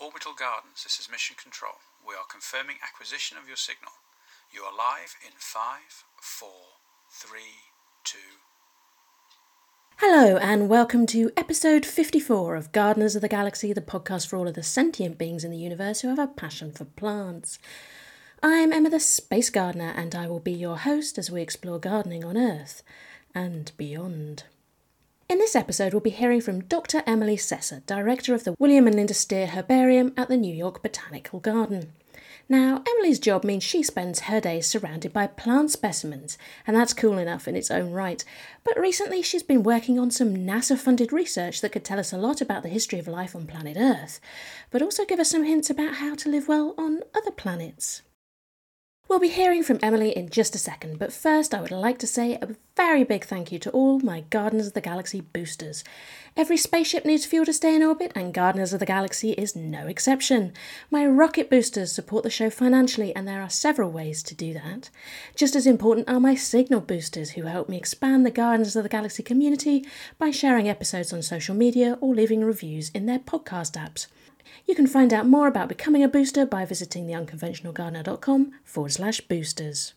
Orbital Gardens, this is Mission Control. We are confirming acquisition of your signal. You are live in five, four, three, two. Hello, and welcome to episode 54 of Gardeners of the Galaxy, the podcast for all of the sentient beings in the universe who have a passion for plants. I'm Emma the Space Gardener, and I will be your host as we explore gardening on Earth and beyond. In this episode, we'll be hearing from Dr. Emily Sessa, Director of the William and Lynda Steere Herbarium at the New York Botanical Garden. Now, Emily's job means she spends her days surrounded by plant specimens, and that's cool enough in its own right. But recently, she's been working on some NASA funded research that could tell us a lot about the history of life on planet Earth, but also give us some hints about how to live well on other planets. We'll be hearing from Emily in just a second, but first I would like to say a very big thank you to all my Gardeners of the Galaxy boosters. Every spaceship needs fuel to stay in orbit, and Gardeners of the Galaxy is no exception. My rocket boosters support the show financially, and there are several ways to do that. Just as important are my signal boosters, who help me expand the Gardeners of the Galaxy community by sharing episodes on social media or leaving reviews in their podcast apps. You can find out more about becoming a booster by visiting theunconventionalgardener.com forward slash boosters.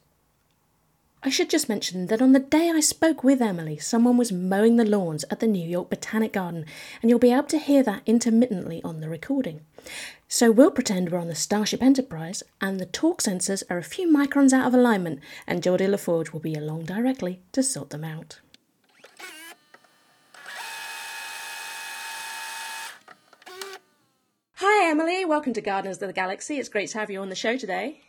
I should just mention that on the day I spoke with Emily, someone was mowing the lawns at the New York Botanic Garden, and you'll be able to hear that intermittently on the recording. So we'll pretend we're on the Starship Enterprise, and the torque sensors are a few microns out of alignment, and Geordi LaForge will be along directly to sort them out. Emily. Welcome to Gardeners of the Galaxy. It's great to have you on the show today.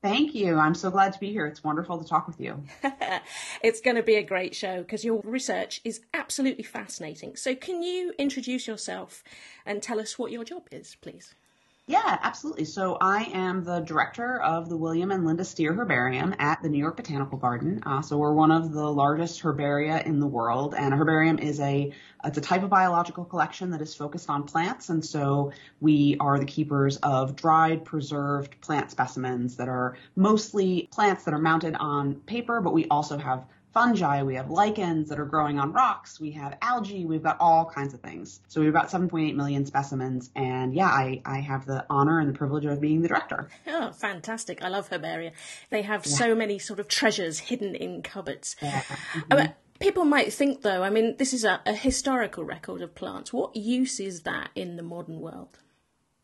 Thank you. I'm so glad to be here. It's wonderful to talk with you. it's going to be a great show because your research is absolutely fascinating. So, can you introduce yourself and tell us what your job is, please? Yeah, absolutely. So I am the director of the William and Lynda Steere Herbarium at the New York Botanical Garden. Uh, so we're one of the largest herbaria in the world, and a herbarium is a it's a type of biological collection that is focused on plants, and so we are the keepers of dried, preserved plant specimens that are mostly plants that are mounted on paper, but we also have fungi, we have lichens that are growing on rocks, we have algae, we've got all kinds of things. So we have about 7.8 million specimens, and yeah, I, I have the honor and the privilege of being the director. Oh, fantastic. I love herbaria. They have yeah. so many sort of treasures hidden in cupboards. Yeah. Mm-hmm. people might think, though, I mean, this is a, a historical record of plants. What use is that in the modern world?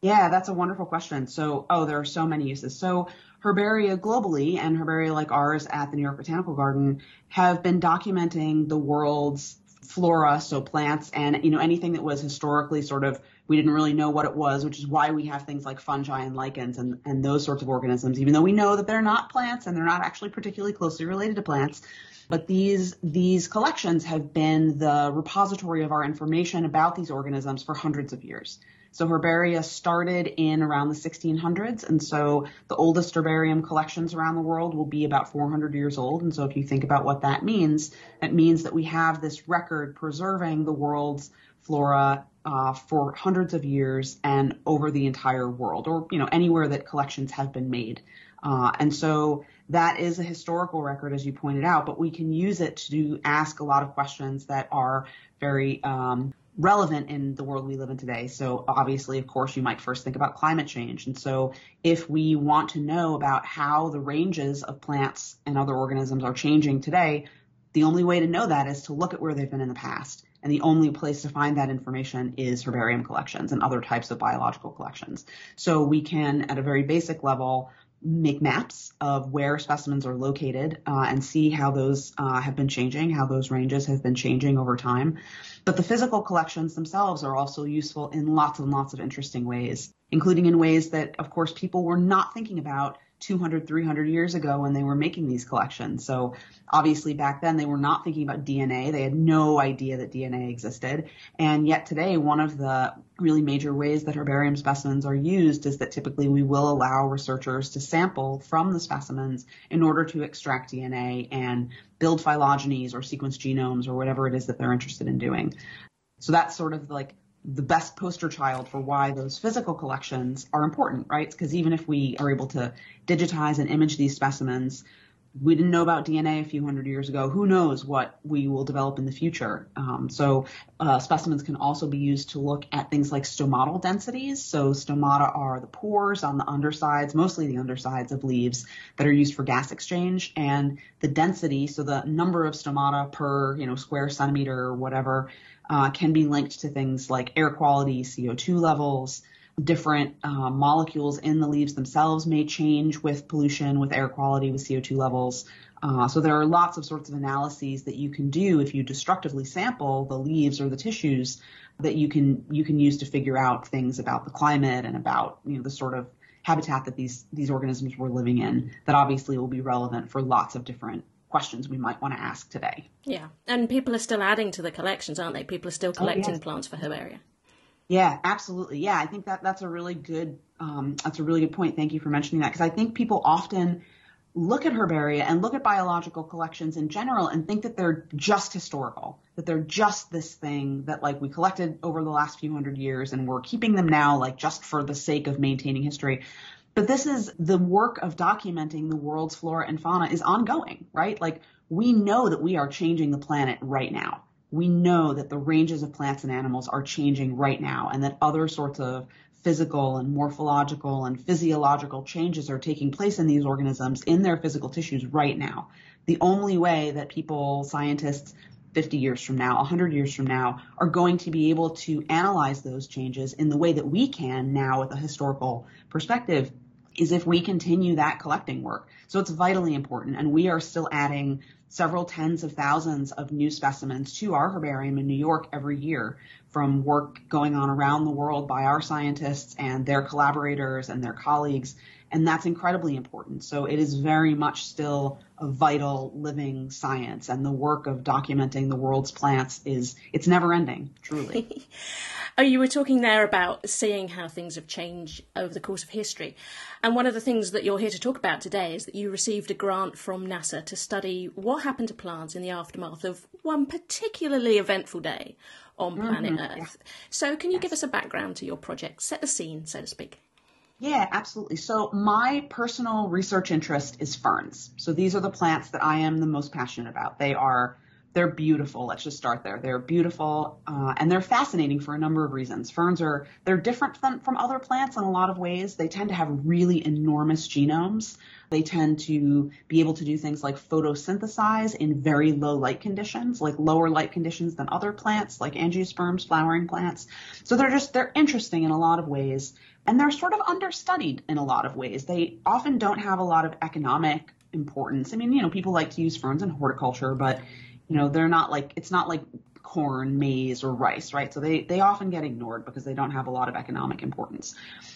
Yeah, that's a wonderful question. So, oh, there are so many uses. So, herbaria globally and herbaria like ours at the New York Botanical Garden have been documenting the world's flora, so plants and you know anything that was historically sort of we didn't really know what it was, which is why we have things like fungi and lichens and, and those sorts of organisms, even though we know that they're not plants and they're not actually particularly closely related to plants. But these these collections have been the repository of our information about these organisms for hundreds of years. So herbaria started in around the 1600s, and so the oldest herbarium collections around the world will be about 400 years old. And so if you think about what that means, it means that we have this record preserving the world's flora uh, for hundreds of years and over the entire world, or you know anywhere that collections have been made. Uh, and so that is a historical record, as you pointed out, but we can use it to ask a lot of questions that are very um, relevant in the world we live in today. So obviously, of course, you might first think about climate change. And so if we want to know about how the ranges of plants and other organisms are changing today, the only way to know that is to look at where they've been in the past. And the only place to find that information is herbarium collections and other types of biological collections. So we can, at a very basic level, make maps of where specimens are located uh, and see how those uh, have been changing, how those ranges have been changing over time. But the physical collections themselves are also useful in lots and lots of interesting ways, including in ways that, of course, people were not thinking about 200, 300 years ago when they were making these collections. So obviously back then they were not thinking about DNA. They had no idea that DNA existed. And yet today, one of the really major ways that herbarium specimens are used is that typically we will allow researchers to sample from the specimens in order to extract DNA and build phylogenies or sequence genomes or whatever it is that they're interested in doing. So that's sort of like the best poster child for why those physical collections are important, right? Because even if we are able to digitize and image these specimens, we didn't know about DNA a few hundred years ago. Who knows what we will develop in the future? Um, so uh, specimens can also be used to look at things like stomatal densities. So stomata are the pores on the undersides, mostly the undersides of leaves that are used for gas exchange, and the density, so the number of stomata per you know square centimeter or whatever, uh, can be linked to things like air quality, CO2 levels different uh, molecules in the leaves themselves may change with pollution, with air quality, with CO2 levels. Uh, so there are lots of sorts of analyses that you can do if you destructively sample the leaves or the tissues that you can you can use to figure out things about the climate and about you know the sort of habitat that these these organisms were living in that obviously will be relevant for lots of different questions we might want to ask today. Yeah, and people are still adding to the collections, aren't they? People are still collecting oh, yes. plants for herbaria. Yeah, absolutely. Yeah, I think that that's a really good um, that's a really good point. Thank you for mentioning that because I think people often look at herbaria and look at biological collections in general and think that they're just historical, that they're just this thing that like we collected over the last few hundred years and we're keeping them now like just for the sake of maintaining history. But this is the work of documenting the world's flora and fauna is ongoing, right? Like we know that we are changing the planet right now we know that the ranges of plants and animals are changing right now and that other sorts of physical and morphological and physiological changes are taking place in these organisms in their physical tissues right now. The only way that people, scientists, 50 years from now, 100 years from now, are going to be able to analyze those changes in the way that we can now with a historical perspective is if we continue that collecting work. So it's vitally important. And we are still adding several tens of thousands of new specimens to our herbarium in New York every year from work going on around the world by our scientists and their collaborators and their colleagues. And that's incredibly important. So it is very much still a vital living science and the work of documenting the world's plants is, it's never ending, truly. Oh, you were talking there about seeing how things have changed over the course of history. And one of the things that you're here to talk about today is that you received a grant from NASA to study what happened to plants in the aftermath of one particularly eventful day on mm-hmm. planet mm-hmm. Earth. Yeah. So, can you yes. give us a background to your project? Set the scene, so to speak. Yeah, absolutely. So my personal research interest is ferns. So these are the plants that I am the most passionate about. They are they're beautiful. Let's just start there. They're beautiful uh, and they're fascinating for a number of reasons. Ferns are they're different from, from other plants in a lot of ways. They tend to have really enormous genomes. They tend to be able to do things like photosynthesize in very low light conditions, like lower light conditions than other plants, like angiosperms, flowering plants. So they're just they're interesting in a lot of ways, and they're sort of understudied in a lot of ways. They often don't have a lot of economic importance. I mean, you know, people like to use ferns in horticulture, but you know, they're not like, it's not like corn, maize, or rice, right? So they, they often get ignored because they don't have a lot of economic importance.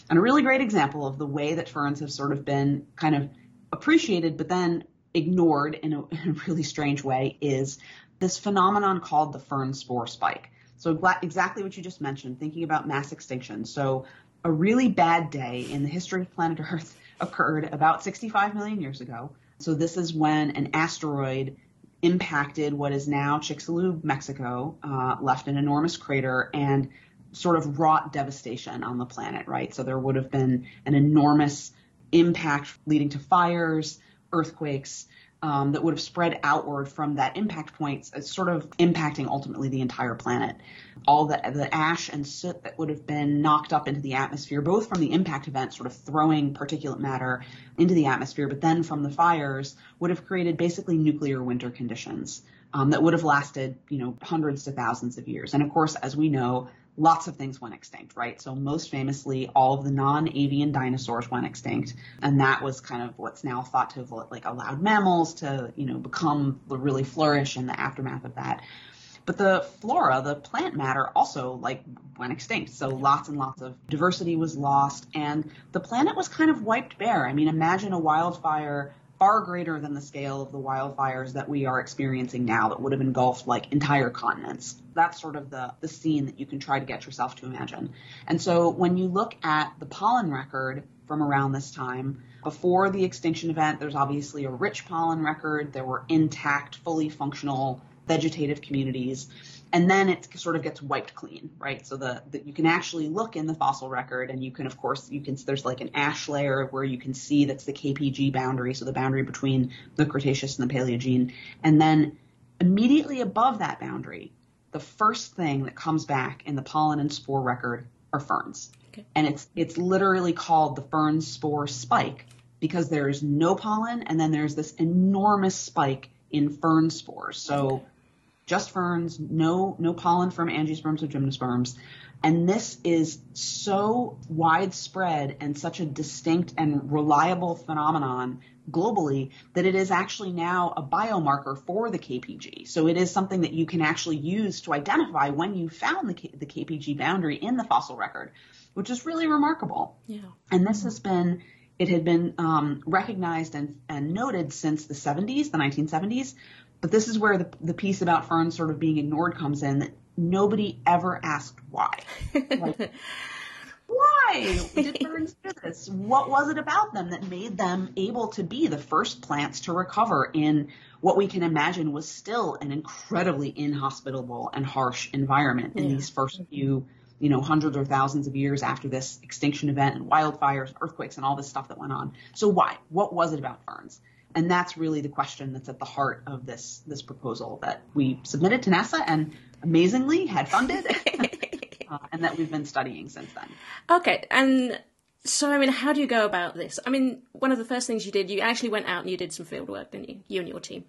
And a really great example of the way that ferns have sort of been kind of appreciated, but then ignored in a, in a really strange way is this phenomenon called the fern spore spike. So exactly what you just mentioned, thinking about mass extinction. So a really bad day in the history of planet Earth occurred about 65 million years ago. So this is when an asteroid impacted what is now Chicxulub, Mexico, uh, left an enormous crater and sort of wrought devastation on the planet, right? So there would have been an enormous impact leading to fires, earthquakes, um, that would have spread outward from that impact point, uh, sort of impacting ultimately the entire planet. All the, the ash and soot that would have been knocked up into the atmosphere, both from the impact event, sort of throwing particulate matter into the atmosphere, but then from the fires, would have created basically nuclear winter conditions um, that would have lasted, you know, hundreds to thousands of years. And of course, as we know, lots of things went extinct, right? So most famously, all of the non-avian dinosaurs went extinct, and that was kind of what's now thought to have like allowed mammals to, you know, become really flourish in the aftermath of that. But the flora, the plant matter also like went extinct. So lots and lots of diversity was lost and the planet was kind of wiped bare. I mean, imagine a wildfire far greater than the scale of the wildfires that we are experiencing now that would have engulfed like entire continents. That's sort of the, the scene that you can try to get yourself to imagine. And so when you look at the pollen record from around this time, before the extinction event, there's obviously a rich pollen record. There were intact, fully functional vegetative communities. And then it sort of gets wiped clean, right? So the, the, you can actually look in the fossil record, and you can, of course, you can there's like an ash layer where you can see that's the KPG boundary, so the boundary between the Cretaceous and the Paleogene, and then immediately above that boundary, the first thing that comes back in the pollen and spore record are ferns, okay. and it's it's literally called the fern spore spike because there's no pollen, and then there's this enormous spike in fern spores. So just ferns, no no pollen from angiosperms or gymnosperms. And this is so widespread and such a distinct and reliable phenomenon globally that it is actually now a biomarker for the KPG. So it is something that you can actually use to identify when you found the, K- the KPG boundary in the fossil record, which is really remarkable. Yeah. And this has been, it had been um, recognized and, and noted since the 70s, the 1970s, but this is where the, the piece about ferns sort of being ignored comes in that nobody ever asked why. Like, why did ferns do this? What was it about them that made them able to be the first plants to recover in what we can imagine was still an incredibly inhospitable and harsh environment in yeah. these first few, you know, hundreds or thousands of years after this extinction event and wildfires, earthquakes, and all this stuff that went on? So why? What was it about ferns? And that's really the question that's at the heart of this this proposal that we submitted to NASA and amazingly had funded, uh, and that we've been studying since then. Okay, and so I mean, how do you go about this? I mean, one of the first things you did, you actually went out and you did some field work, didn't you? You and your team.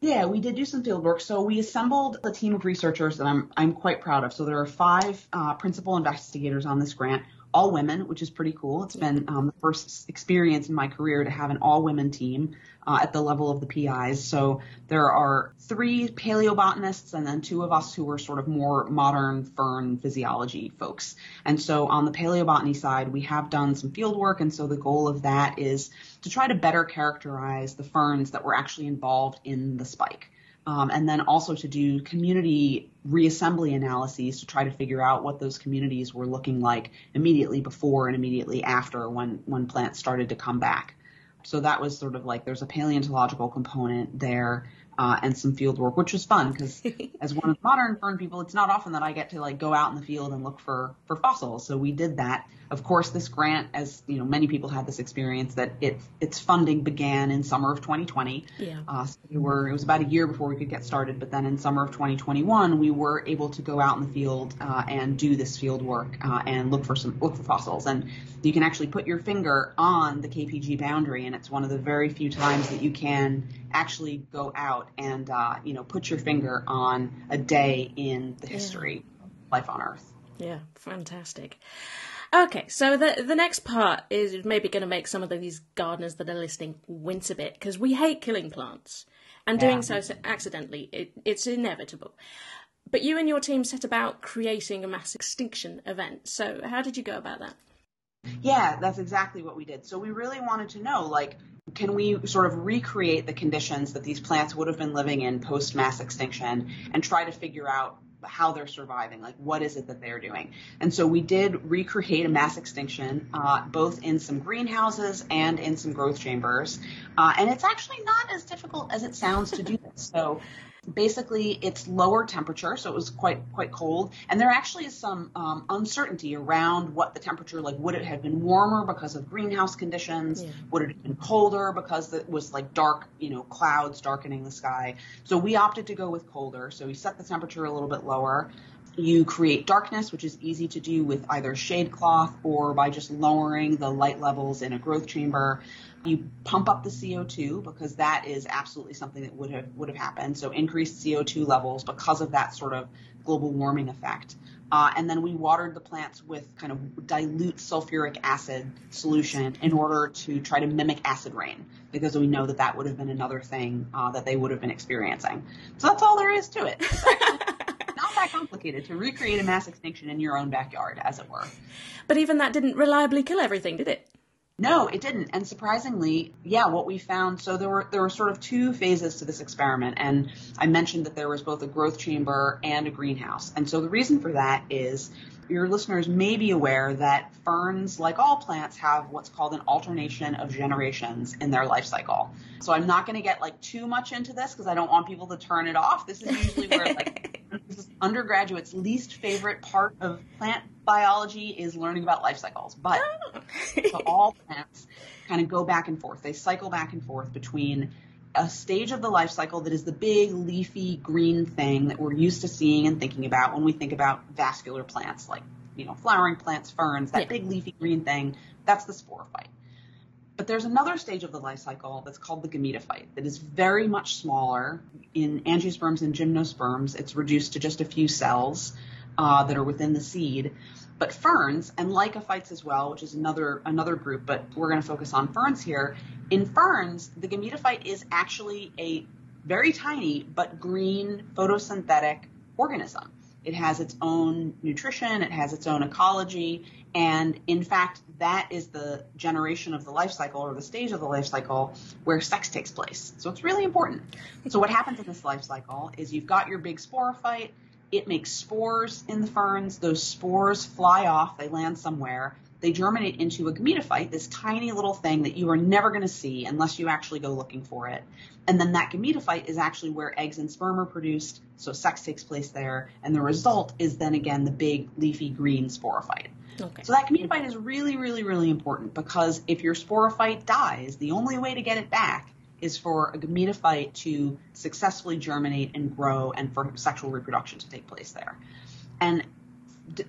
Yeah, we did do some field work. So we assembled a team of researchers that I'm I'm quite proud of. So there are five uh, principal investigators on this grant all women, which is pretty cool. It's been um, the first experience in my career to have an all women team uh, at the level of the PIs. So there are three paleobotanists and then two of us who are sort of more modern fern physiology folks. And so on the paleobotany side, we have done some field work. And so the goal of that is to try to better characterize the ferns that were actually involved in the spike um, and then also to do community reassembly analyses to try to figure out what those communities were looking like immediately before and immediately after when when plants started to come back. So that was sort of like there's a paleontological component there uh, and some field work, which was fun because as one of the modern fern people, it's not often that I get to like go out in the field and look for for fossils. So we did that of course, this grant, as you know, many people had this experience that it its funding began in summer of 2020. Yeah. Uh, so we were it was about a year before we could get started, but then in summer of 2021, we were able to go out in the field uh, and do this field work uh, and look for some look for fossils. And you can actually put your finger on the KPG boundary, and it's one of the very few times that you can actually go out and uh, you know put your finger on a day in the history yeah. of life on Earth. Yeah, fantastic. Okay, so the the next part is maybe going to make some of these gardeners that are listening wince a bit because we hate killing plants, and doing yeah. so accidentally it, it's inevitable. But you and your team set about creating a mass extinction event. So how did you go about that? Yeah, that's exactly what we did. So we really wanted to know, like, can we sort of recreate the conditions that these plants would have been living in post mass extinction and try to figure out how they're surviving, like what is it that they're doing. And so we did recreate a mass extinction, uh, both in some greenhouses and in some growth chambers. Uh, and it's actually not as difficult as it sounds to do this. So basically it's lower temperature, so it was quite quite cold, and there actually is some um, uncertainty around what the temperature like. Would it have been warmer because of greenhouse conditions? Yeah. Would it have been colder because it was like dark, you know, clouds darkening the sky? So we opted to go with colder. So we set the temperature a little bit lower. You create darkness, which is easy to do with either shade cloth or by just lowering the light levels in a growth chamber. You pump up the CO2 because that is absolutely something that would have would have happened. So increased CO2 levels because of that sort of global warming effect. Uh, and then we watered the plants with kind of dilute sulfuric acid solution in order to try to mimic acid rain because we know that that would have been another thing uh, that they would have been experiencing. So that's all there is to it. not that complicated to recreate a mass extinction in your own backyard, as it were. But even that didn't reliably kill everything, did it? No, it didn't. And surprisingly, yeah, what we found, so there were there were sort of two phases to this experiment, and I mentioned that there was both a growth chamber and a greenhouse. And so the reason for that is your listeners may be aware that ferns, like all plants, have what's called an alternation of generations in their life cycle. So I'm not going to get like too much into this because I don't want people to turn it off. This is usually where like this is undergraduates' least favorite part of plant biology is learning about life cycles. But oh. so all plants kind of go back and forth. They cycle back and forth between a stage of the life cycle that is the big leafy green thing that we're used to seeing and thinking about when we think about vascular plants like you know flowering plants, ferns, that yeah. big leafy green thing. That's the sporophyte. But there's another stage of the life cycle that's called the gametophyte that is very much smaller. In angiosperms and gymnosperms, it's reduced to just a few cells uh, that are within the seed. But ferns and lycophytes as well, which is another another group, but we're going to focus on ferns here. In ferns, the gametophyte is actually a very tiny but green photosynthetic organism. It has its own nutrition, it has its own ecology, and in fact, that is the generation of the life cycle or the stage of the life cycle where sex takes place. So it's really important. So what happens in this life cycle is you've got your big sporophyte, it makes spores in the ferns. Those spores fly off, they land somewhere. They germinate into a gametophyte, this tiny little thing that you are never going to see unless you actually go looking for it. And then that gametophyte is actually where eggs and sperm are produced, so sex takes place there. And the result is then again the big leafy green sporophyte. Okay. So that gametophyte is really, really, really important because if your sporophyte dies, the only way to get it back is for a gametophyte to successfully germinate and grow and for sexual reproduction to take place there. And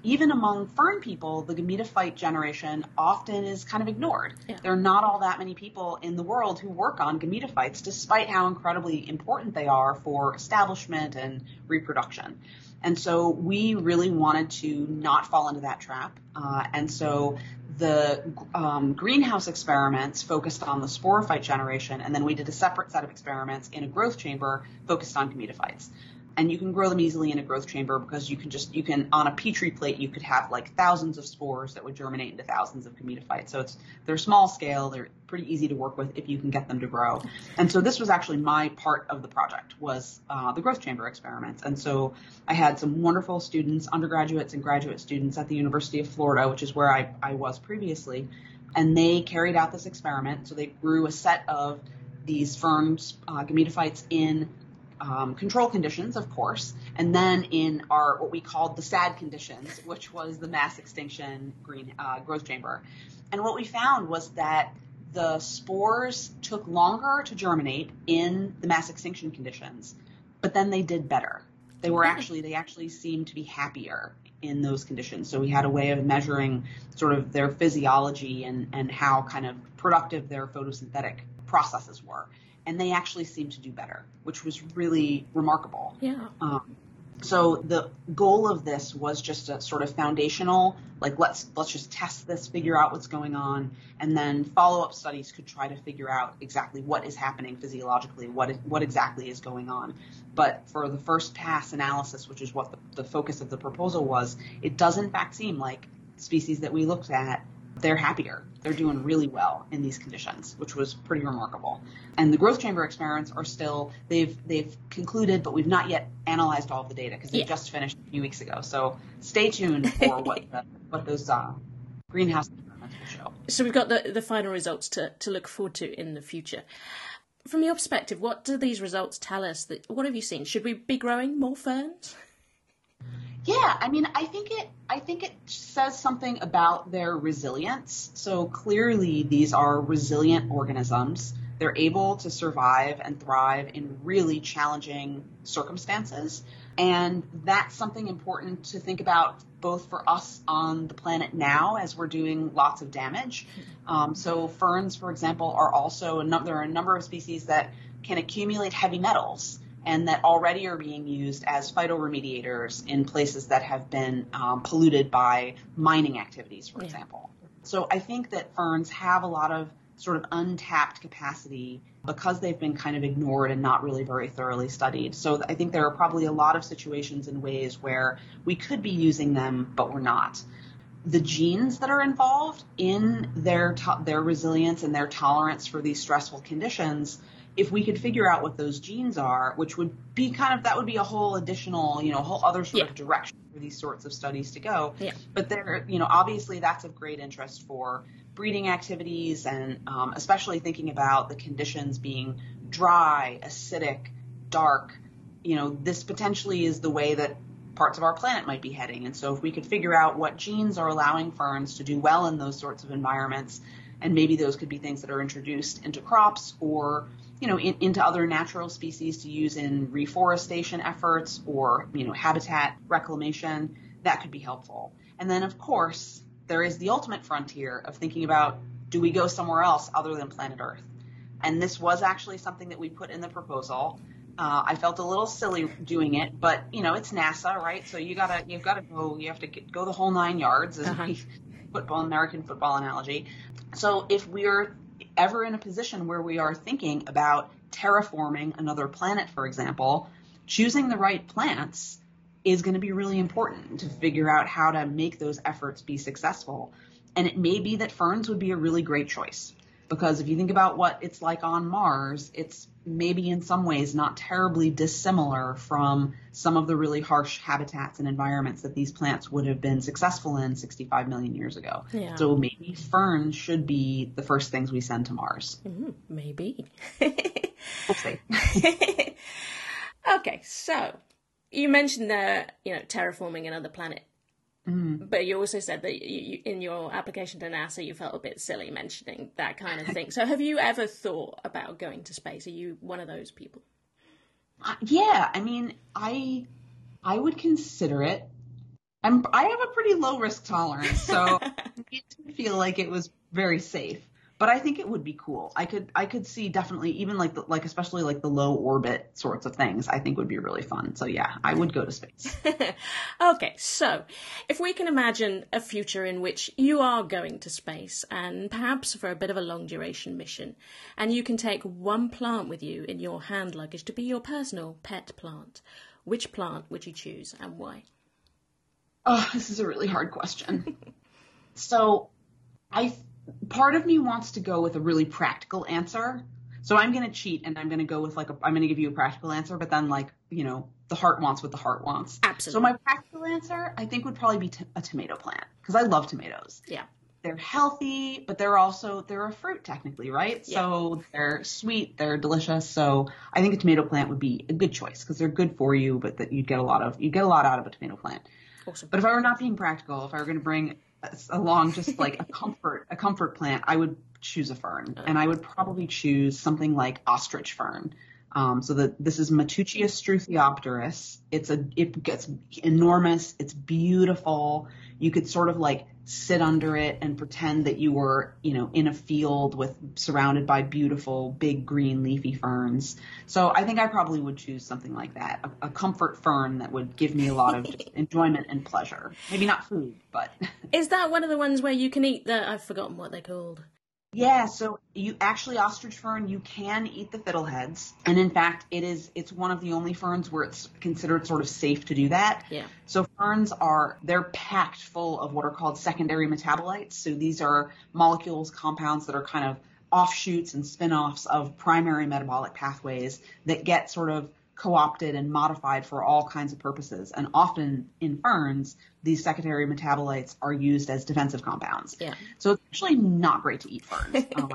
even among fern people, the gametophyte generation often is kind of ignored. Yeah. There are not all that many people in the world who work on gametophytes, despite how incredibly important they are for establishment and reproduction. And so we really wanted to not fall into that trap. Uh, and so the um, greenhouse experiments focused on the sporophyte generation, and then we did a separate set of experiments in a growth chamber focused on gametophytes and you can grow them easily in a growth chamber because you can just you can on a petri plate you could have like thousands of spores that would germinate into thousands of gametophytes. So it's they're small scale, they're pretty easy to work with if you can get them to grow. And so this was actually my part of the project was uh, the growth chamber experiments. And so I had some wonderful students, undergraduates and graduate students at the University of Florida, which is where I, I was previously, and they carried out this experiment. So they grew a set of these ferns, uh, gametophytes in um, control conditions, of course, and then in our what we called the SAD conditions, which was the mass extinction green uh, growth chamber. And what we found was that the spores took longer to germinate in the mass extinction conditions, but then they did better. They were actually they actually seemed to be happier in those conditions. So we had a way of measuring sort of their physiology and, and how kind of productive their photosynthetic processes were and they actually seemed to do better, which was really remarkable. Yeah. Um, so the goal of this was just a sort of foundational, like let's let's just test this, figure out what's going on, and then follow-up studies could try to figure out exactly what is happening physiologically, what is, what exactly is going on. But for the first pass analysis, which is what the, the focus of the proposal was, it does in fact seem like species that we looked at they're happier. They're doing really well in these conditions, which was pretty remarkable. And the growth chamber experiments are still they've they've concluded, but we've not yet analyzed all of the data because they yeah. just finished a few weeks ago. So stay tuned for what the, what those uh, greenhouse experiments will show. So we've got the the final results to to look forward to in the future. From your perspective, what do these results tell us? That what have you seen? Should we be growing more ferns? Yeah, I mean, I think it I think it says something about their resilience. So clearly these are resilient organisms. They're able to survive and thrive in really challenging circumstances. And that's something important to think about both for us on the planet now as we're doing lots of damage. Um, so ferns, for example, are also, a num- there are a number of species that can accumulate heavy metals and that already are being used as phytoremediators in places that have been um, polluted by mining activities, for yeah. example. So I think that ferns have a lot of sort of untapped capacity because they've been kind of ignored and not really very thoroughly studied. So I think there are probably a lot of situations and ways where we could be using them, but we're not. The genes that are involved in their to- their resilience and their tolerance for these stressful conditions if we could figure out what those genes are, which would be kind of that would be a whole additional, you know, whole other sort yeah. of direction for these sorts of studies to go. Yeah. But there, you know, obviously that's of great interest for breeding activities and um, especially thinking about the conditions being dry, acidic, dark, you know, this potentially is the way that parts of our planet might be heading. And so if we could figure out what genes are allowing ferns to do well in those sorts of environments, and maybe those could be things that are introduced into crops or you know in, into other natural species to use in reforestation efforts or you know habitat reclamation that could be helpful and then of course there is the ultimate frontier of thinking about do we go somewhere else other than planet earth and this was actually something that we put in the proposal uh, I felt a little silly doing it, but you know it's NASA, right? So you gotta you've got to go. You have to get, go the whole nine yards, as uh-huh. football American football analogy. So if we're ever in a position where we are thinking about terraforming another planet, for example, choosing the right plants is going to be really important to figure out how to make those efforts be successful. And it may be that ferns would be a really great choice because if you think about what it's like on Mars, it's maybe in some ways not terribly dissimilar from some of the really harsh habitats and environments that these plants would have been successful in 65 million years ago. Yeah. So maybe ferns should be the first things we send to Mars. Mm, maybe. we'll see. okay, so you mentioned the you know terraforming another planet Mm. But you also said that you, in your application to NASA, you felt a bit silly mentioning that kind of thing. So, have you ever thought about going to space? Are you one of those people? Uh, yeah, I mean, I I would consider it. I'm I have a pretty low risk tolerance, so it didn't feel like it was very safe but I think it would be cool. I could I could see definitely even like the, like especially like the low orbit sorts of things. I think would be really fun. So yeah, I would go to space. okay, so if we can imagine a future in which you are going to space and perhaps for a bit of a long duration mission, and you can take one plant with you in your hand luggage to be your personal pet plant, which plant would you choose and why? Oh, this is a really hard question. so I part of me wants to go with a really practical answer. So I'm going to cheat and I'm going to go with like a, I'm going to give you a practical answer, but then like, you know, the heart wants what the heart wants. Absolutely. So my practical answer, I think would probably be t- a tomato plant because I love tomatoes. Yeah. They're healthy, but they're also, they're a fruit technically, right? Yeah. So they're sweet, they're delicious. So I think a tomato plant would be a good choice because they're good for you, but that you'd get a lot of, you get a lot out of a tomato plant. Awesome. But if I were not being practical, if I were going to bring along just like a comfort a comfort plant, I would choose a fern, and I would probably choose something like ostrich fern. Um, so that this is Matteuccia struthiopteris. It's a it gets enormous. It's beautiful. You could sort of like sit under it and pretend that you were, you know, in a field with surrounded by beautiful big green leafy ferns. So I think I probably would choose something like that, a, a comfort fern that would give me a lot of enjoyment and pleasure. Maybe not food, but Is that one of the ones where you can eat the I've forgotten what they're called. Yeah, so you actually ostrich fern, you can eat the fiddleheads, and in fact, it is it's one of the only ferns where it's considered sort of safe to do that. Yeah. So ferns are they're packed full of what are called secondary metabolites. So these are molecules, compounds that are kind of offshoots and spin-offs of primary metabolic pathways that get sort of co-opted and modified for all kinds of purposes. And often in ferns, these secondary metabolites are used as defensive compounds. Yeah. So it's actually not great to eat ferns. um,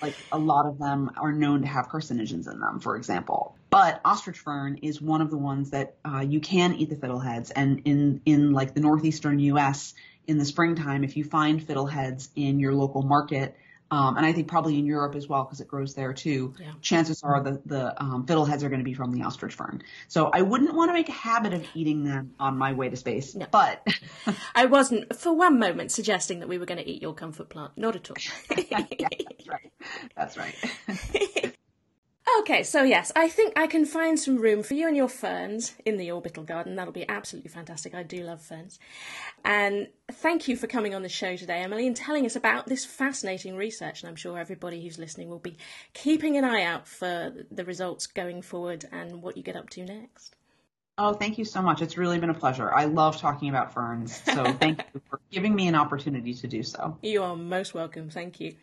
like a lot of them are known to have carcinogens in them, for example. But ostrich fern is one of the ones that uh, you can eat the fiddleheads. And in in like the northeastern U.S. in the springtime, if you find fiddleheads in your local market, um, and I think probably in Europe as well because it grows there too. Yeah. Chances are the the um, fiddleheads are going to be from the ostrich fern. So I wouldn't want to make a habit of eating them on my way to space. No. But I wasn't for one moment suggesting that we were going to eat your comfort plant. Not at all. right. That's right. Okay, so yes, I think I can find some room for you and your ferns in the orbital garden. That'll be absolutely fantastic. I do love ferns. And thank you for coming on the show today, Emily, and telling us about this fascinating research. And I'm sure everybody who's listening will be keeping an eye out for the results going forward and what you get up to next. Oh, thank you so much. It's really been a pleasure. I love talking about ferns. So thank you for giving me an opportunity to do so. You are most welcome. Thank you.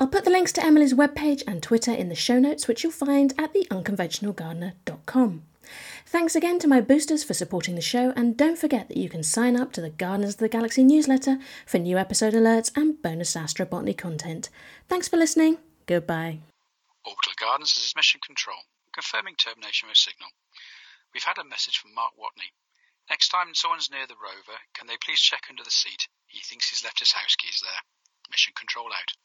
I'll put the links to Emily's webpage and Twitter in the show notes, which you'll find at theunconventionalgardener.com. Thanks again to my boosters for supporting the show, and don't forget that you can sign up to the Gardeners of the Galaxy newsletter for new episode alerts and bonus astrobotany content. Thanks for listening. Goodbye. Orbital Gardens is Mission Control, confirming termination of signal. We've had a message from Mark Watney. Next time someone's near the rover, can they please check under the seat? He thinks he's left his house keys there. Mission Control out.